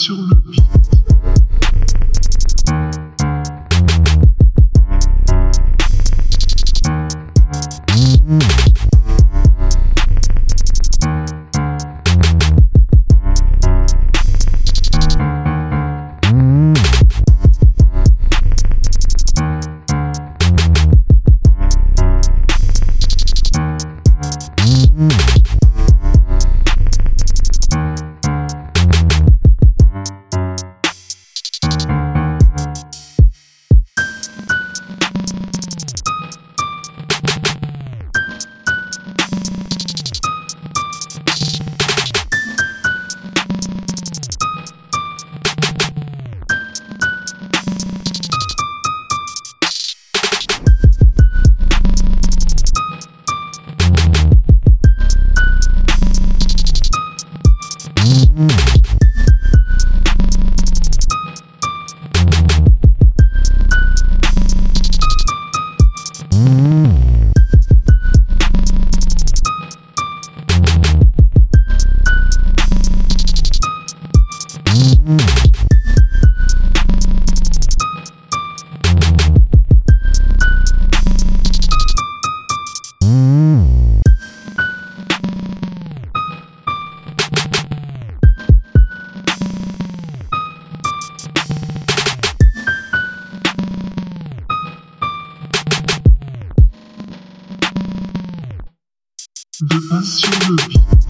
sur le beat. De pas sur le beat.